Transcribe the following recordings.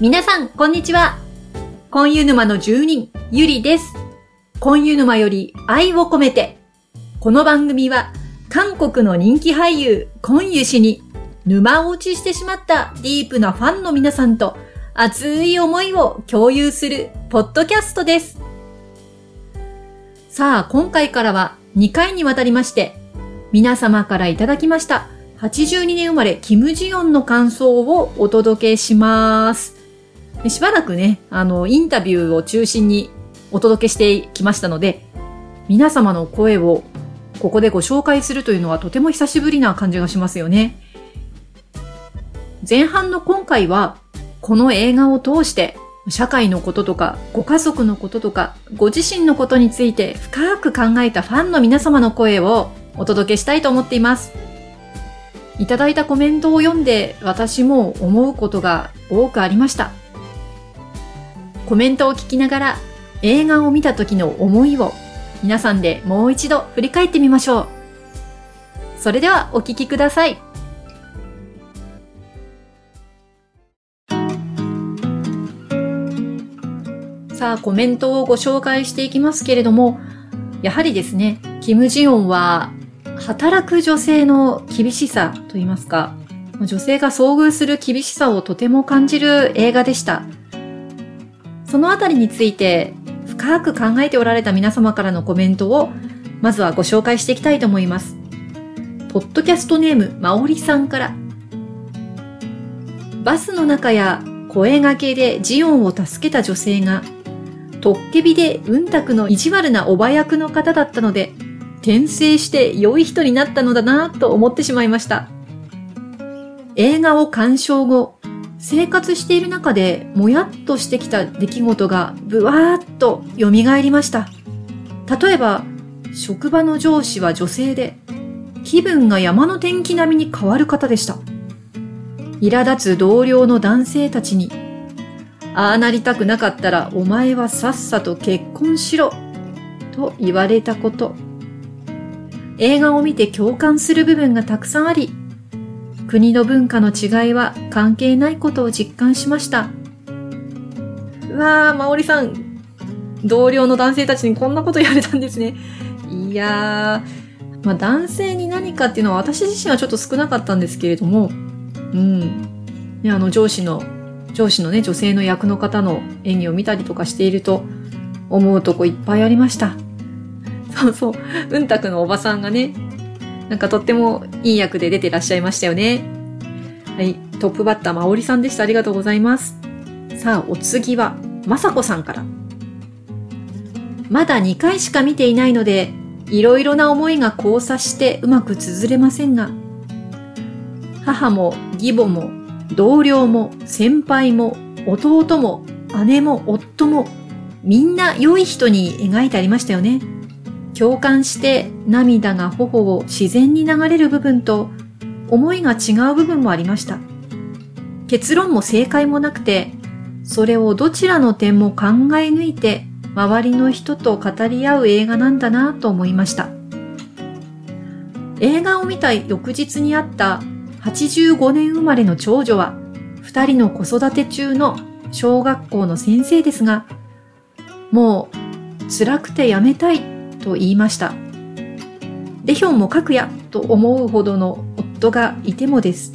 皆さん、こんにちは。コンユ沼の住人、ゆりです。コンユ沼より愛を込めて。この番組は、韓国の人気俳優、コンユ氏に、沼落ちしてしまったディープなファンの皆さんと、熱い思いを共有する、ポッドキャストです。さあ、今回からは2回にわたりまして、皆様からいただきました、82年生まれ、キム・ジヨンの感想をお届けします。しばらくね、あの、インタビューを中心にお届けしてきましたので、皆様の声をここでご紹介するというのはとても久しぶりな感じがしますよね。前半の今回は、この映画を通して、社会のこととか、ご家族のこととか、ご自身のことについて深く考えたファンの皆様の声をお届けしたいと思っています。いただいたコメントを読んで私も思うことが多くありました。コメントを聞きながら映画を見た時の思いを皆さんでもう一度振り返ってみましょう。それではお聞きください。さあ、コメントをご紹介していきますけれども、やはりですね、キム・ジヨンは働く女性の厳しさといいますか、女性が遭遇する厳しさをとても感じる映画でした。そのあたりについて深く考えておられた皆様からのコメントをまずはご紹介していきたいと思います。ポッドキャストネーム、まおりさんから。バスの中や声掛けでジオンを助けた女性が、トッケビでうんたくの意地悪なおば役の方だったので、転生して良い人になったのだなと思ってしまいました。映画を鑑賞後、生活している中でもやっとしてきた出来事がぶわーっと蘇りました。例えば、職場の上司は女性で、気分が山の天気並みに変わる方でした。苛立つ同僚の男性たちに、ああなりたくなかったらお前はさっさと結婚しろ、と言われたこと。映画を見て共感する部分がたくさんあり、国の文化の違いは関係ないことを実感しました。うわー、まおりさん、同僚の男性たちにこんなこと言われたんですね。いやー、まあ男性に何かっていうのは私自身はちょっと少なかったんですけれども、うん。ね、あの上司の、上司のね、女性の役の方の演技を見たりとかしていると、思うとこいっぱいありました。そうそう、うんたくのおばさんがね、なんかとってもいい役で出てらっしゃいましたよね。はい。トップバッター、まおりさんでした。ありがとうございます。さあ、お次は、まさこさんから。まだ2回しか見ていないので、いろいろな思いが交差してうまく綴れませんが、母も義母も同僚も先輩も弟も姉も夫もみんな良い人に描いてありましたよね。共感して涙が頬を自然に流れる部分と思いが違う部分もありました。結論も正解もなくて、それをどちらの点も考え抜いて周りの人と語り合う映画なんだなと思いました。映画を見た翌日にあった85年生まれの長女は二人の子育て中の小学校の先生ですが、もう辛くてやめたいと言いました。レヒョンも書くやと思うほどの夫がいてもです。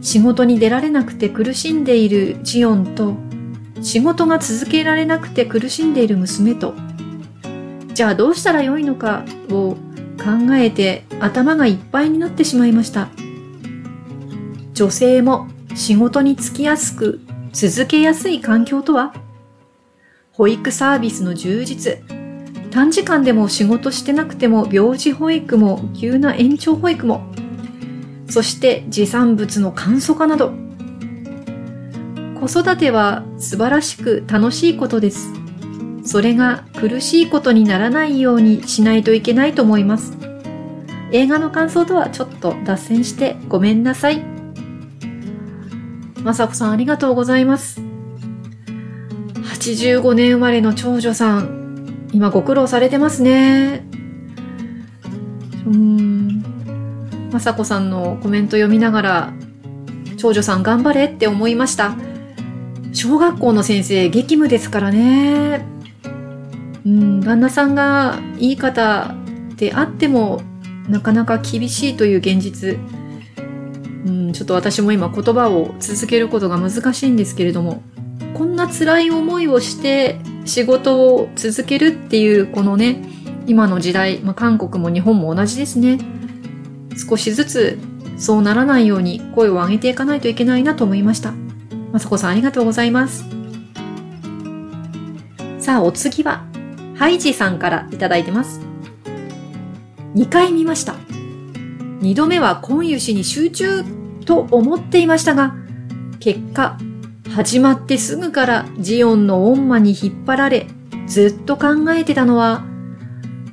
仕事に出られなくて苦しんでいるジオンと、仕事が続けられなくて苦しんでいる娘と、じゃあどうしたらよいのかを考えて頭がいっぱいになってしまいました。女性も仕事に就きやすく続けやすい環境とは？保育サービスの充実、短時間でも仕事してなくても病児保育も急な延長保育も、そして持産物の簡素化など、子育ては素晴らしく楽しいことです。それが苦しいことにならないようにしないといけないと思います。映画の感想とはちょっと脱線してごめんなさい。まさこさんありがとうございます。85年生まれの長女さん、今ご苦労されてますね。うん。まさこさんのコメント読みながら、長女さん頑張れって思いました。小学校の先生、激務ですからね。うん、旦那さんがいい方であっても、なかなか厳しいという現実。うん、ちょっと私も今言葉を続けることが難しいんですけれども、こんな辛い思いをして仕事を続けるっていうこのね、今の時代、まあ、韓国も日本も同じですね。少しずつそうならないように声を上げていかないといけないなと思いました。まさこさんありがとうございます。さあ、お次は、ハイジさんからいただいてます。2回見ました。2度目はコンユ氏に集中と思っていましたが、結果、始まってすぐからジオンの恩魔に引っ張られ、ずっと考えてたのは、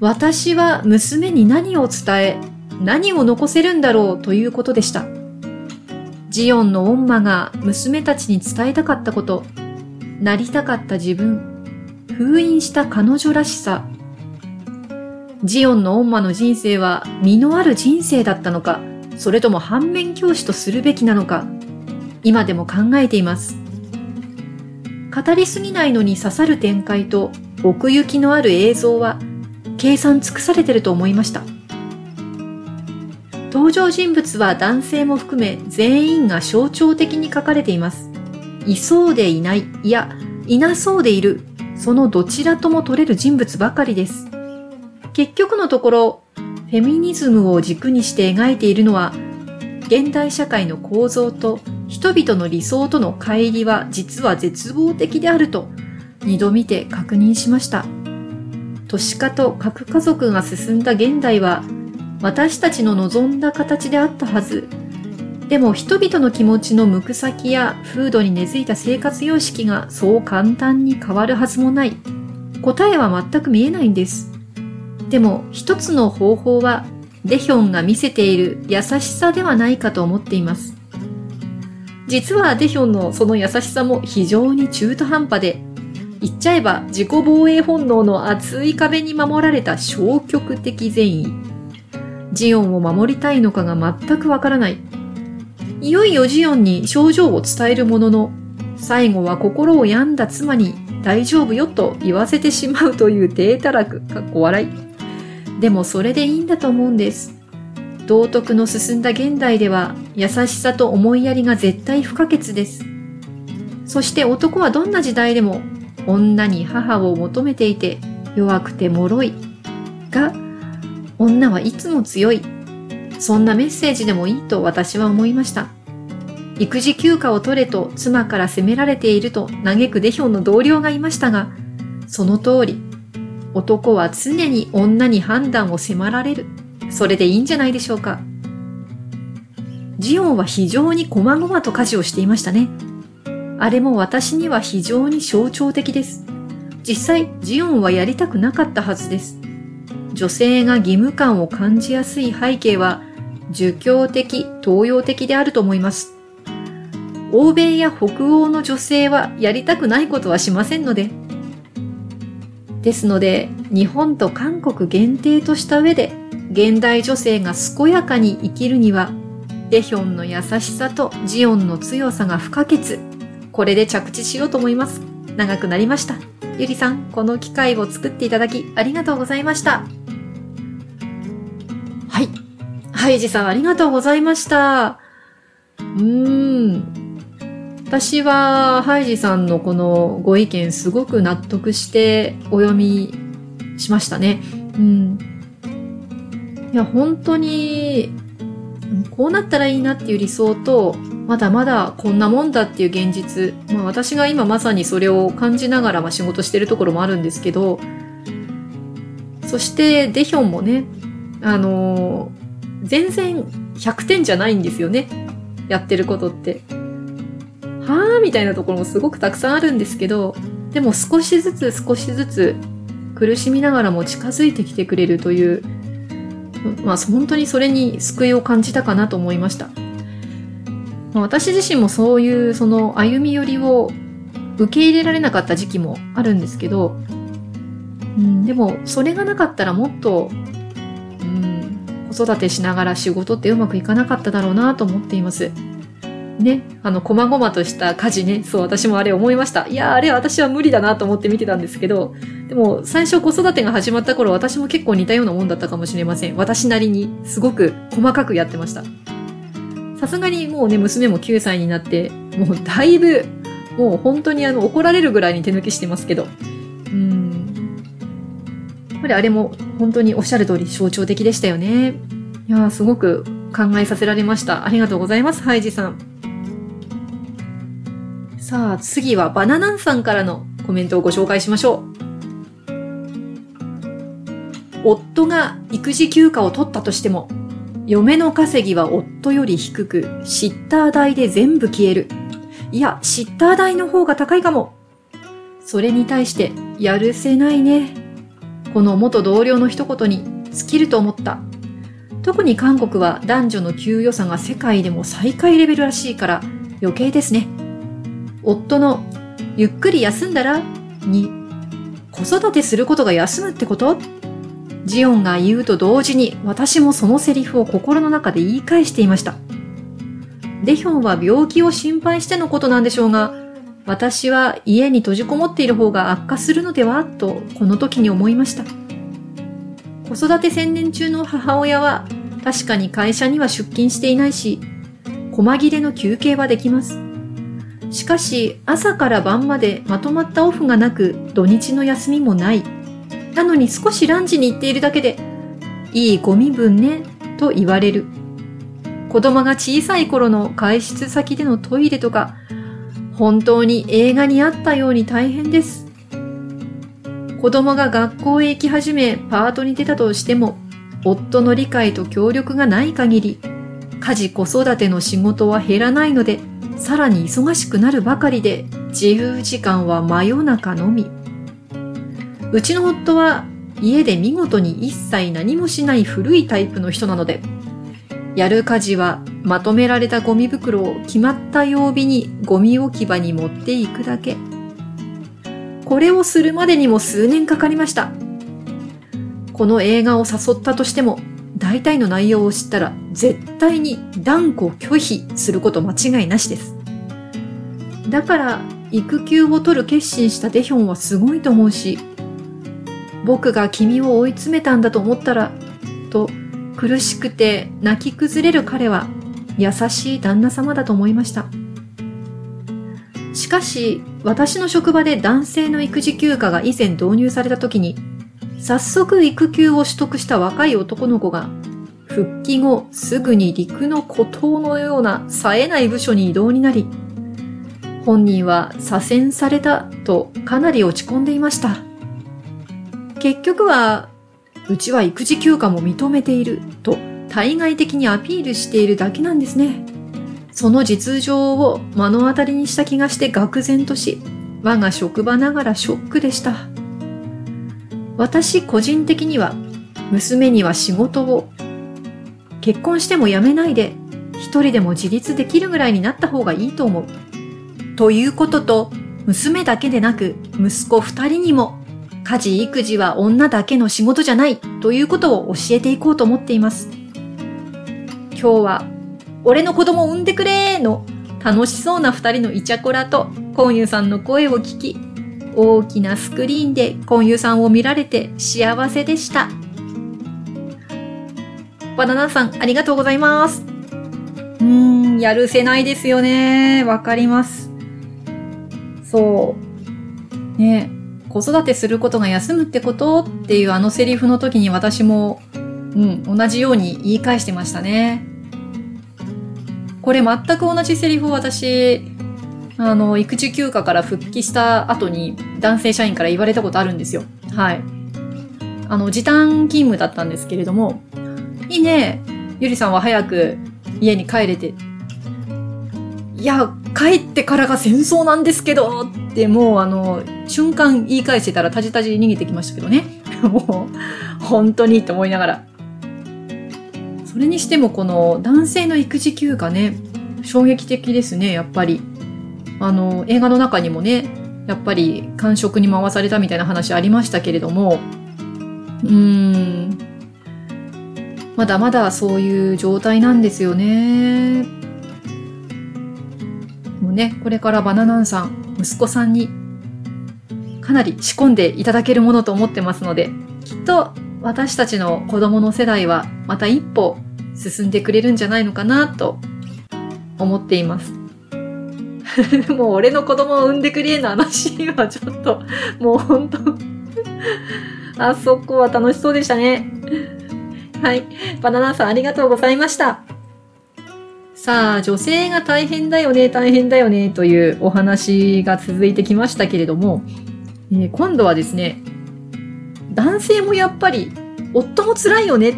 私は娘に何を伝え、何を残せるんだろうということでした。ジオンの恩魔が娘たちに伝えたかったこと、なりたかった自分、封印した彼女らしさ、ジオンの恩魔の人生は実のある人生だったのか、それとも反面教師とするべきなのか、今でも考えています。語りすぎないのに刺さる展開と奥行きのある映像は計算尽くされてると思いました。登場人物は男性も含め全員が象徴的に書かれています。いそうでいない、いや、いなそうでいる、そのどちらとも取れる人物ばかりです。結局のところ、フェミニズムを軸にして描いているのは、現代社会の構造と人々の理想との乖離は実は絶望的であると二度見て確認しました。都市化と核家族が進んだ現代は私たちの望んだ形であったはず。でも人々の気持ちの向く先や風土に根付いた生活様式がそう簡単に変わるはずもない。答えは全く見えないんです。でも一つの方法はデヒョンが見せている優しさではないかと思っています。実はデヒョンのその優しさも非常に中途半端で、言っちゃえば自己防衛本能の厚い壁に守られた消極的善意。ジオンを守りたいのかが全くわからない。いよいよジオンに症状を伝えるものの、最後は心を病んだ妻に大丈夫よと言わせてしまうという低たらく、かっこ笑い。でもそれでいいんだと思うんです。道徳の進んだ現代では優しさと思いやりが絶対不可欠です。そして男はどんな時代でも女に母を求めていて弱くて脆い。が、女はいつも強い。そんなメッセージでもいいと私は思いました。育児休暇を取れと妻から責められていると嘆くデヒョンの同僚がいましたが、その通り、男は常に女に判断を迫られる。それでいいんじゃないでしょうか。ジオンは非常に細々と家事をしていましたね。あれも私には非常に象徴的です。実際、ジオンはやりたくなかったはずです。女性が義務感を感じやすい背景は、儒教的、東洋的であると思います。欧米や北欧の女性はやりたくないことはしませんので、ですので、日本と韓国限定とした上で、現代女性が健やかに生きるには、デヒョンの優しさとジオンの強さが不可欠。これで着地しようと思います。長くなりました。ゆりさん、この機会を作っていただきありがとうございました。はい。ハイジさんありがとうございました。うーん。私はハイジさんのこのご意見すごく納得してお読みしましたね。うん。いや、本当に、こうなったらいいなっていう理想と、まだまだこんなもんだっていう現実。まあ私が今まさにそれを感じながらま仕事してるところもあるんですけど、そしてデヒョンもね、あのー、全然100点じゃないんですよね。やってることって。はあみたいなところもすごくたくさんあるんですけど、でも少しずつ少しずつ苦しみながらも近づいてきてくれるという、まあ本当にそれに救いを感じたかなと思いました。ま、私自身もそういうその歩み寄りを受け入れられなかった時期もあるんですけど、うん、でもそれがなかったらもっと、うん、子育てしながら仕事ってうまくいかなかっただろうなと思っています。ね、あの、細々とした家事ね、そう、私もあれ思いました。いや、あれ私は無理だなと思って見てたんですけど、でも、最初子育てが始まった頃、私も結構似たようなもんだったかもしれません。私なりに、すごく細かくやってました。さすがにもうね、娘も9歳になって、もうだいぶ、もう本当にあの、怒られるぐらいに手抜きしてますけど、うん。やっぱりあれも本当におっしゃる通り象徴的でしたよね。いや、すごく考えさせられました。ありがとうございます、ハイジさん。さあ、次はバナナンさんからのコメントをご紹介しましょう。夫が育児休暇を取ったとしても、嫁の稼ぎは夫より低く、シッター代で全部消える。いや、シッター代の方が高いかも。それに対して、やるせないね。この元同僚の一言に尽きると思った。特に韓国は男女の給与差が世界でも最下位レベルらしいから余計ですね。夫のゆっくり休んだらに子育てすることが休むってこと？ジオンが言うと同時に私もそのセリフを心の中で言い返していました。デヒョンは病気を心配してのことなんでしょうが、私は家に閉じこもっている方が悪化するのではとこの時に思いました。子育て専念中の母親は確かに会社には出勤していないし、細切れの休憩はできます。しかし朝から晩までまとまったオフがなく土日の休みもない。なのに少しランチに行っているだけで、いいゴミ分ね、と言われる。子供が小さい頃の外出先でのトイレとか、本当に映画にあったように大変です。子供が学校へ行き始めパートに出たとしても、夫の理解と協力がない限り、家事子育ての仕事は減らないので、さらに忙しくなるばかりで自由時間は真夜中のみ。うちの夫は家で見事に一切何もしない古いタイプの人なので、やる家事はまとめられたゴミ袋を決まった曜日にゴミ置き場に持っていくだけ。これをするまでにも数年かかりました。この映画を誘ったとしても大体の内容を知ったら絶対に断固拒否すること間違いなしです。だから育休を取る決心したデヒョンはすごいと思うし、僕が君を追い詰めたんだと思ったら、と苦しくて泣き崩れる彼は優しい旦那様だと思いました。しかし、私の職場で男性の育児休暇が以前導入された時に早速育休を取得した若い男の子が、復帰後すぐに陸の孤島のような冴えない部署に移動になり、本人は左遷されたとかなり落ち込んでいました。結局は、うちは育児休暇も認めていると対外的にアピールしているだけなんですね。その実情を目の当たりにした気がして愕然とし、我が職場ながらショックでした。私個人的には娘には仕事を結婚しても辞めないで一人でも自立できるぐらいになった方がいいと思う。ということと娘だけでなく息子二人にも家事育児は女だけの仕事じゃないということを教えていこうと思っています。今日は俺の子供を産んでくれーの楽しそうな二人のイチャコラとコンユさんの声を聞き大きなスクリーンでコンユさんを見られて幸せでした。バナナさん、ありがとうございます。うん、やるせないですよね。わかります。そう。ね子育てすることが休むってことっていうあのセリフの時に私も、うん、同じように言い返してましたね。これ全く同じセリフを私、あの、育児休暇から復帰した後に男性社員から言われたことあるんですよ。はい。あの、時短勤務だったんですけれども、いいね。ゆりさんは早く家に帰れて。いや、帰ってからが戦争なんですけどってもうあの、瞬間言い返してたらタジタジ逃げてきましたけどね。もう、本当にって思いながら。それにしてもこの男性の育児休暇ね、衝撃的ですね、やっぱり。あの、映画の中にもね、やっぱり感触に回されたみたいな話ありましたけれども、うーん、まだまだそういう状態なんですよね。のね、これからバナナンさん、息子さんにかなり仕込んでいただけるものと思ってますので、きっと私たちの子供の世代はまた一歩進んでくれるんじゃないのかなと思っています。もう俺の子供を産んでくれの話はちょっと、もうほんと あそこは楽しそうでしたね。はい。バナナさんありがとうございました。さあ、女性が大変だよね、大変だよね、というお話が続いてきましたけれども、えー、今度はですね、男性もやっぱり、夫も辛いよねっ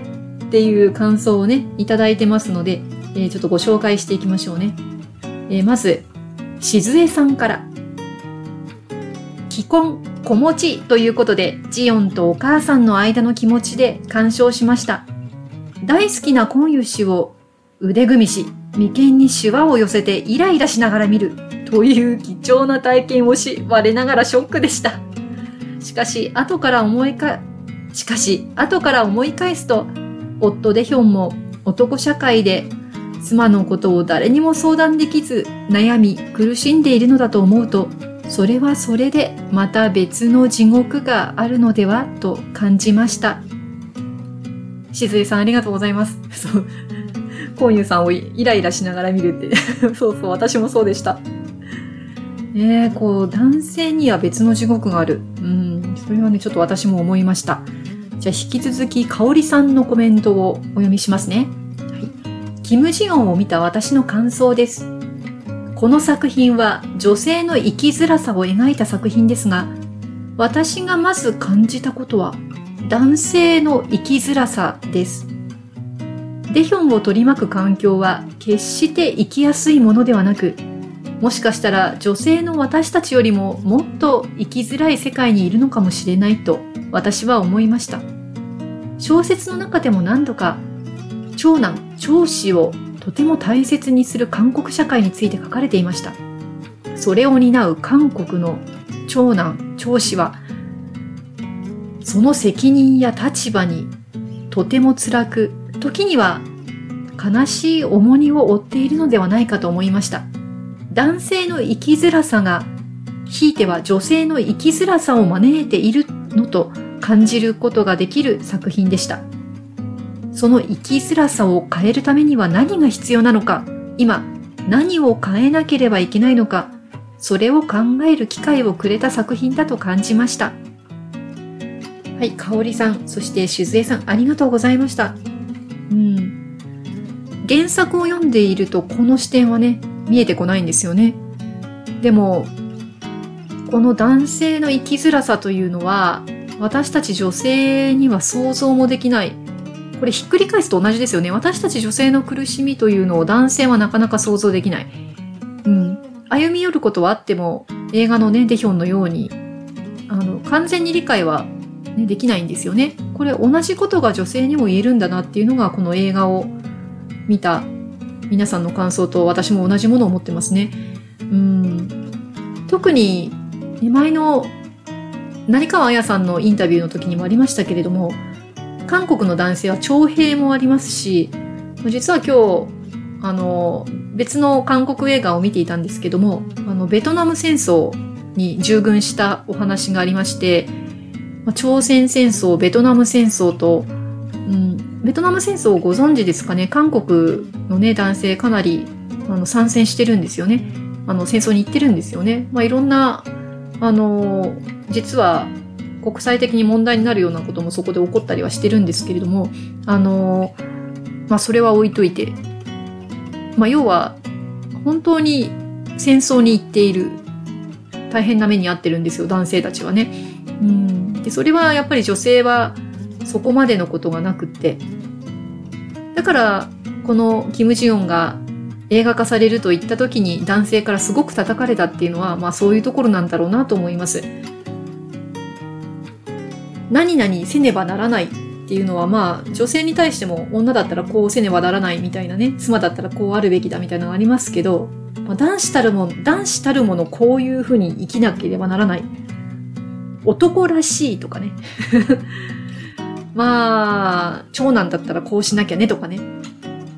ていう感想をね、いただいてますので、えー、ちょっとご紹介していきましょうね。えー、まず、しずえさんから。既婚、子持ちということで、ジオンとお母さんの間の気持ちで鑑賞しました。大好きなコンユ氏を腕組みし、眉間にシワを寄せてイライラしながら見るという貴重な体験をし、我ながらショックでした。しかし、後から思いか、しかし、後から思い返すと、夫デヒョンも男社会で妻のことを誰にも相談できず悩み苦しんでいるのだと思うとそれはそれでまた別の地獄があるのではと感じました。しずえさんありがとうございます。そうコンユさんをイライラしながら見るって。そうそう私もそうでした。えー、こう男性には別の地獄がある。うんそれはねちょっと私も思いました。じゃあ引き続き香里さんのコメントをお読みしますね。キム・ジヨンを見た私の感想です。この作品は女性の生きづらさを描いた作品ですが、私がまず感じたことは男性の生きづらさです。デヒョンを取り巻く環境は決して生きやすいものではなく、もしかしたら女性の私たちよりももっと生きづらい世界にいるのかもしれないと私は思いました。小説の中でも何度か長男、長子をとても大切にする韓国社会について書かれていました。それを担う韓国の長男、長子は、その責任や立場にとても辛く、時には悲しい重荷を負っているのではないかと思いました。男性の生きづらさが、ひいては女性の生きづらさを招いているのと感じることができる作品でした。その生きづらさを変えるためには何が必要なのか、今何を変えなければいけないのか、それを考える機会をくれた作品だと感じました。はい、かおりさん、そしてしずえさん、ありがとうございました。うん。原作を読んでいるとこの視点はね、見えてこないんですよね。でも、この男性の生きづらさというのは、私たち女性には想像もできないこれひっくり返すと同じですよね。私たち女性の苦しみというのを男性はなかなか想像できない。うん。歩み寄ることはあっても、映画のね、デヒョンのように、あの、完全に理解は、ね、できないんですよね。これ同じことが女性にも言えるんだなっていうのが、この映画を見た皆さんの感想と私も同じものを持ってますね。うん。特に、前の成川彩さんのインタビューの時にもありましたけれども、韓国の男性は徴兵もありますし、実は今日、あの、別の韓国映画を見ていたんですけども、あの、ベトナム戦争に従軍したお話がありまして、朝鮮戦争、ベトナム戦争と、うん、ベトナム戦争をご存知ですかね？韓国のね、男性かなりあの参戦してるんですよね。あの、戦争に行ってるんですよね。まあ、いろんな、あの、実は国際的に問題になるようなこともそこで起こったりはしてるんですけれども、あの、まあ、それは置いといて、まあ、要は、本当に戦争に行っている、大変な目に遭ってるんですよ、男性たちはね。うん。で、それはやっぱり女性はそこまでのことがなくって、だから、このキム・ジヨンが映画化されると言った時に男性からすごく叩かれたっていうのは、まあそういうところなんだろうなと思います。何々せねばならないっていうのはまあ女性に対しても女だったらこうせねばならないみたいなね妻だったらこうあるべきだみたいなのがありますけど、まあ、男子たるも男子たるものこういうふうに生きなければならない。男らしいとかね。まあ長男だったらこうしなきゃねとかね。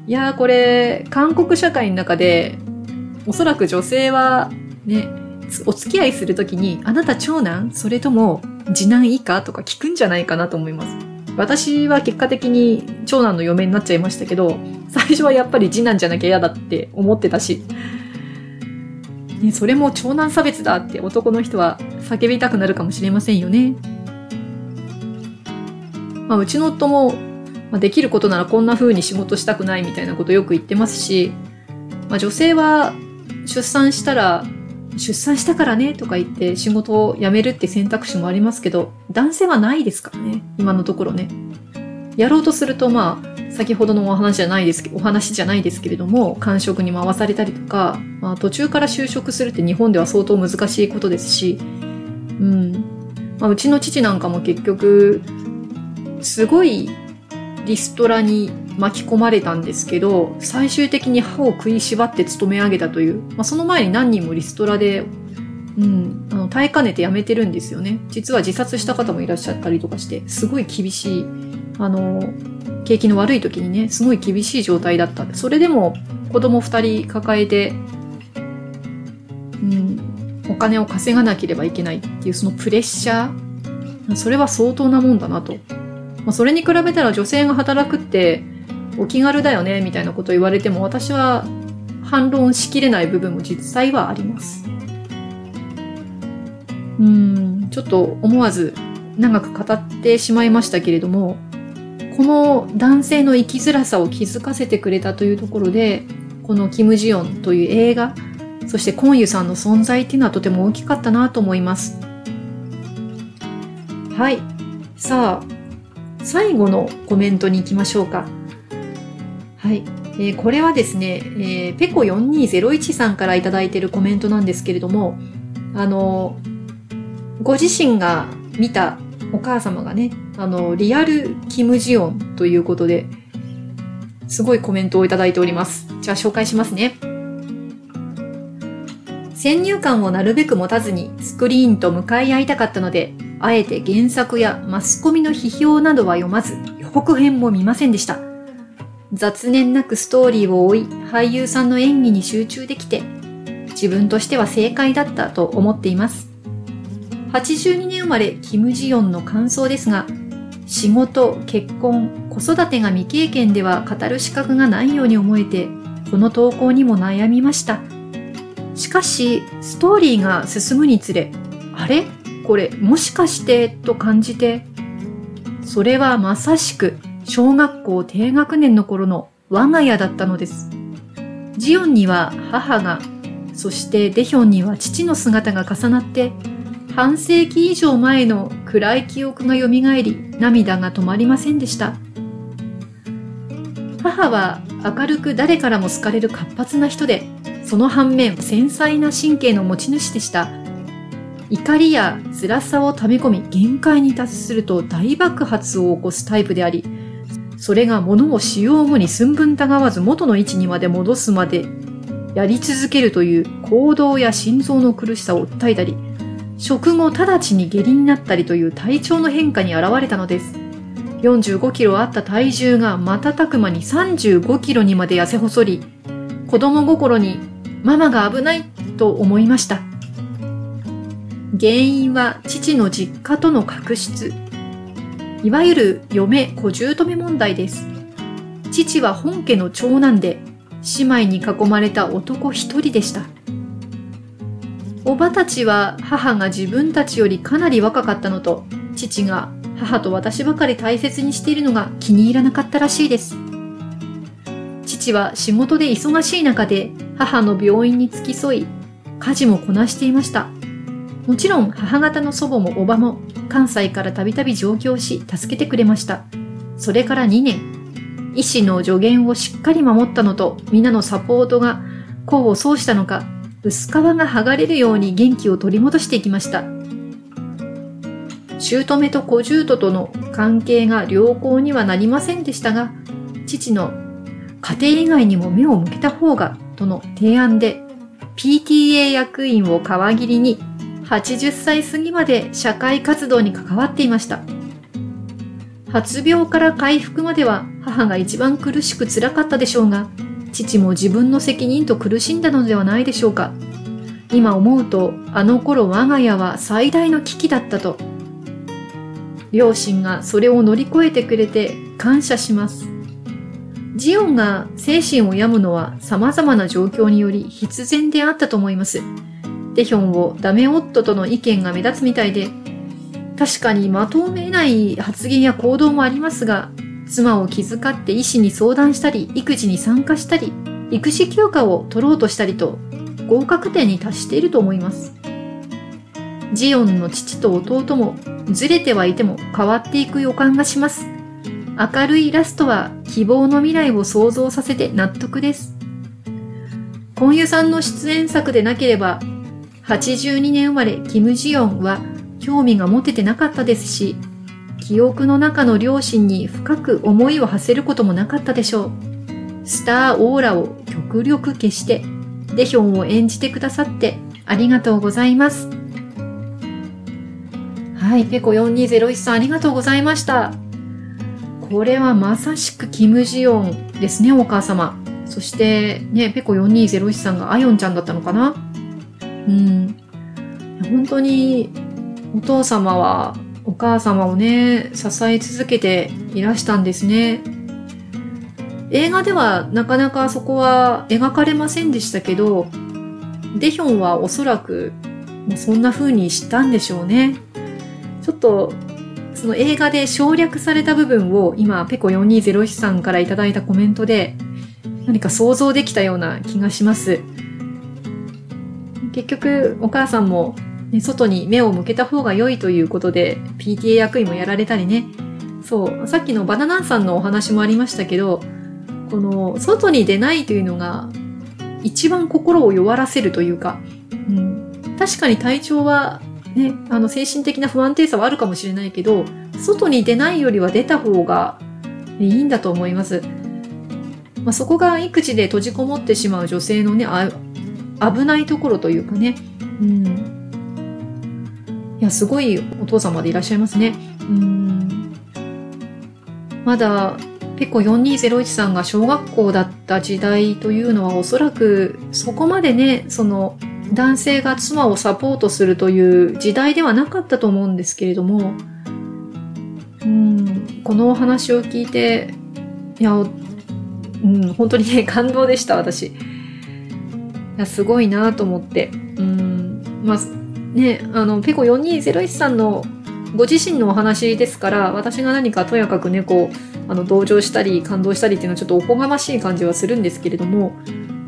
いやーこれ韓国社会の中でおそらく女性はね、お付き合いするときに、あなた長男？それとも次男以下？とか聞くんじゃないかなと思います。私は結果的に長男の嫁になっちゃいましたけど、最初はやっぱり次男じゃなきゃ嫌だって思ってたし、ね、それも長男差別だって男の人は叫びたくなるかもしれませんよね。まあ、うちの夫も、まあ、できることならこんな風に仕事したくないみたいなことよく言ってますし、まあ、女性は出産したら出産したからねとか言って仕事を辞めるって選択肢もありますけど、男性はないですからね、今のところね。やろうとすると、まあ、先ほどのお話じゃないですけど、お話じゃないですけれども、感触に回されたりとか、まあ、途中から就職するって日本では相当難しいことですし、うん。まあ、うちの父なんかも結局、すごいリストラに巻き込まれたんですけど、最終的に歯を食いしばって勤め上げたという、まあ、その前に何人もリストラで、うん、あの、耐えかねて辞めてるんですよね。実は自殺した方もいらっしゃったりとかして、すごい厳しい、あの、景気の悪い時にね、すごい厳しい状態だった。それでも子供二人抱えて、うん、お金を稼がなければいけないっていうそのプレッシャー、それは相当なもんだなと。まあ、それに比べたら女性が働くって、お気軽だよねみたいなこと言われても私は反論しきれない部分も実際はあります。うん、ちょっと思わず長く語ってしまいましたけれども、この男性の生きづらさを気づかせてくれたというところで、このキム・ジヨンという映画、そしてコンユさんの存在っていうのはとても大きかったなと思います。はい。さあ、最後のコメントに行きましょうか。はい。えー、これはですね、えー、ペコ4201さんからいただいているコメントなんですけれども、あの、ご自身が見たお母様がね、あの、リアルキムジオンということで、すごいコメントをいただいております。じゃあ紹介しますね。先入観をなるべく持たずにスクリーンと向かい合いたかったので、あえて原作やマスコミの批評などは読まず、予告編も見ませんでした。雑念なくストーリーを追い、俳優さんの演技に集中できて、自分としては正解だったと思っています。82年生まれ、キム・ジヨンの感想ですが、仕事、結婚、子育てが未経験では語る資格がないように思えて、この投稿にも悩みました。しかし、ストーリーが進むにつれ、あれ？これもしかして？と感じて、それはまさしく小学校低学年の頃の我が家だったのです。ジオンには母が、そしてデヒョンには父の姿が重なって、半世紀以上前の暗い記憶が蘇り、涙が止まりませんでした。母は明るく誰からも好かれる活発な人で、その反面繊細な神経の持ち主でした。怒りや辛さを溜め込み限界に達すると大爆発を起こすタイプであり、それが物を使用後に寸分たがわず元の位置にまで戻すまでやり続けるという行動や心臓の苦しさを訴えたり、食後直ちに下痢になったりという体調の変化に現れたのです。45キロあった体重が瞬く間に35キロにまで痩せ細り、子供心にママが危ないと思いました。原因は父の実家との確執。いわゆる嫁小姑問題です。父は本家の長男で、姉妹に囲まれた男一人でした。おばたちは母が自分たちよりかなり若かったのと、父が母と私ばかり大切にしているのが気に入らなかったらしいです。父は仕事で忙しい中で母の病院に付き添い、家事もこなしていました。もちろん母方の祖母もおばも関西からたびたび上京し助けてくれました。それから2年、医師の助言をしっかり守ったのと皆のサポートが功を奏したのか、薄皮が剥がれるように元気を取り戻していきました。姑と小姑との関係が良好にはなりませんでしたが、父の家庭以外にも目を向けた方がとの提案で PTA 役員を皮切りに80歳過ぎまで社会活動に関わっていました。発病から回復までは母が一番苦しく辛かったでしょうが、父も自分の責任と苦しんだのではないでしょうか。今思うと、あの頃我が家は最大の危機だったと。両親がそれを乗り越えてくれて感謝します。ジオンが精神を病むのは様々な状況により必然であったと思います。デヒョンをダメ夫との意見が目立つみたいで、確かにまとめない発言や行動もありますが、妻を気遣って医師に相談したり、育児に参加したり、育児休暇を取ろうとしたりと、合格点に達していると思います。ジオンの父と弟もずれてはいても変わっていく予感がします。明るいラストは希望の未来を想像させて納得です。コンユさんの出演作でなければ、82年生まれキム・ジヨンは興味が持ててなかったですし、記憶の中の両親に深く思いを馳せることもなかったでしょう。スターオーラを極力消して、デヒョンを演じてくださってありがとうございます。はい、ペコ4201さんありがとうございました。これはまさしくキム・ジヨンですね、お母様。そして、ね、ペコ4201さんがアヨンちゃんだったのかな？うん。本当に、お父様は、お母様をね、支え続けていらしたんですね。映画ではなかなかそこは描かれませんでしたけど、デヒョンはおそらく、そんな風にしたんでしょうね。ちょっと、その映画で省略された部分を今、ペコ4201さんからいただいたコメントで何か想像できたような気がします。結局、お母さんも、ね、外に目を向けた方が良いということで、PTA 役員もやられたりね。そう、さっきのバナナンさんのお話もありましたけど、この、外に出ないというのが、一番心を弱らせるというか、うん、確かに体調はね、あの精神的な不安定さはあるかもしれないけど、外に出ないよりは出た方がいいんだと思います。まあ、そこが育児で閉じこもってしまう女性のね、危ないところというかね。うん。いや、すごいお父様でいらっしゃいますね。うん。まだ、ペコ4201さんが小学校だった時代というのはおそらくそこまでね、その男性が妻をサポートするという時代ではなかったと思うんですけれども、うん、このお話を聞いて、いや、うん、本当にね、感動でした、私。いやすごいなと思って。うん、まあ、ね、あの、ペコ4201さんのご自身のお話ですから、私が何かとやかくね、こう、あの、同情したり、感動したりっていうのはちょっとおこがましい感じはするんですけれども、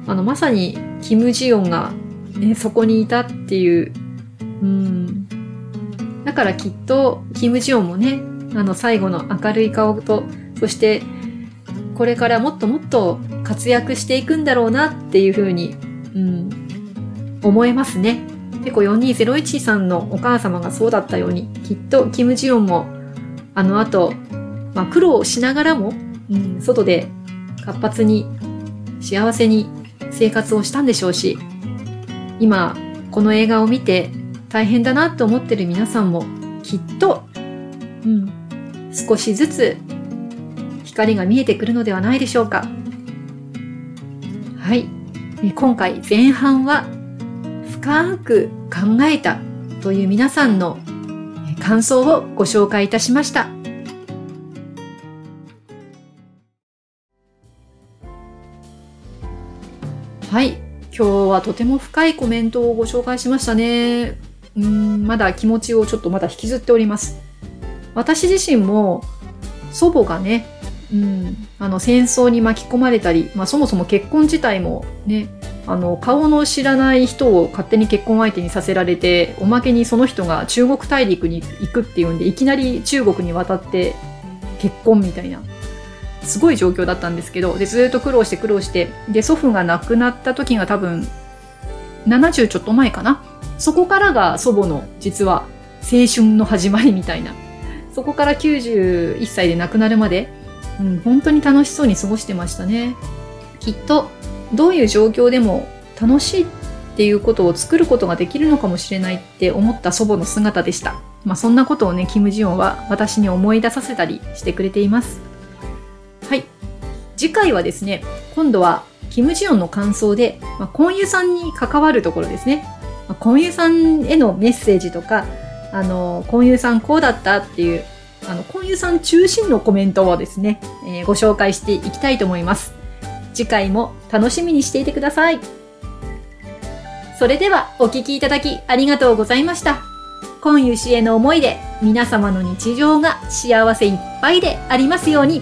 あの、まさに、キム・ジヨンがね、そこにいたっていう。うん。だからきっと、キム・ジヨンもね、あの最後の明るい顔と、そして、これからもっともっと活躍していくんだろうなっていうふうに、うん、思えますね。結構4201さんのお母様がそうだったように、きっとキム・ジヨンも、あの後、まあ苦労しながらも、うん、外で活発に幸せに生活をしたんでしょうし、今この映画を見て大変だなと思ってる皆さんもきっと、うん、少しずつ光が見えてくるのではないでしょうか。はい。今回前半は深く考えたという皆さんの感想をご紹介いたしました。はとても深いコメントをご紹介しましたね。うん、まだ気持ちをちょっとまだ引きずっております。私自身も祖母がね、うん、あの戦争に巻き込まれたり、まあそもそも結婚自体もね、あの顔の知らない人を勝手に結婚相手にさせられて、おまけにその人が中国大陸に行くっていうんで、いきなり中国に渡って結婚みたいな。すごい状況だったんですけど、で、ずっと苦労して苦労して、で、祖父が亡くなった時が多分、70ちょっと前かな。そこからが祖母の、実は、青春の始まりみたいな。そこから91歳で亡くなるまで、うん、本当に楽しそうに過ごしてましたね。きっと、どういう状況でも楽しいっていうことを作ることができるのかもしれないって思った祖母の姿でした。まあそんなことをね、キム・ジヨンは私に思い出させたりしてくれています。はい。次回はですね、今度はキム・ジヨンの感想で、まあ、コンユさんに関わるところですね。まあ、コンユさんへのメッセージとか、あの、コンユさんこうだったっていう、あの、コンユさん中心のコメントをですね、えー、ご紹介していきたいと思います。次回も楽しみにしていてください。それではお聴きいただきありがとうございました。今湯氏への思いで皆様の日常が幸せいっぱいでありますように。